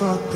fuck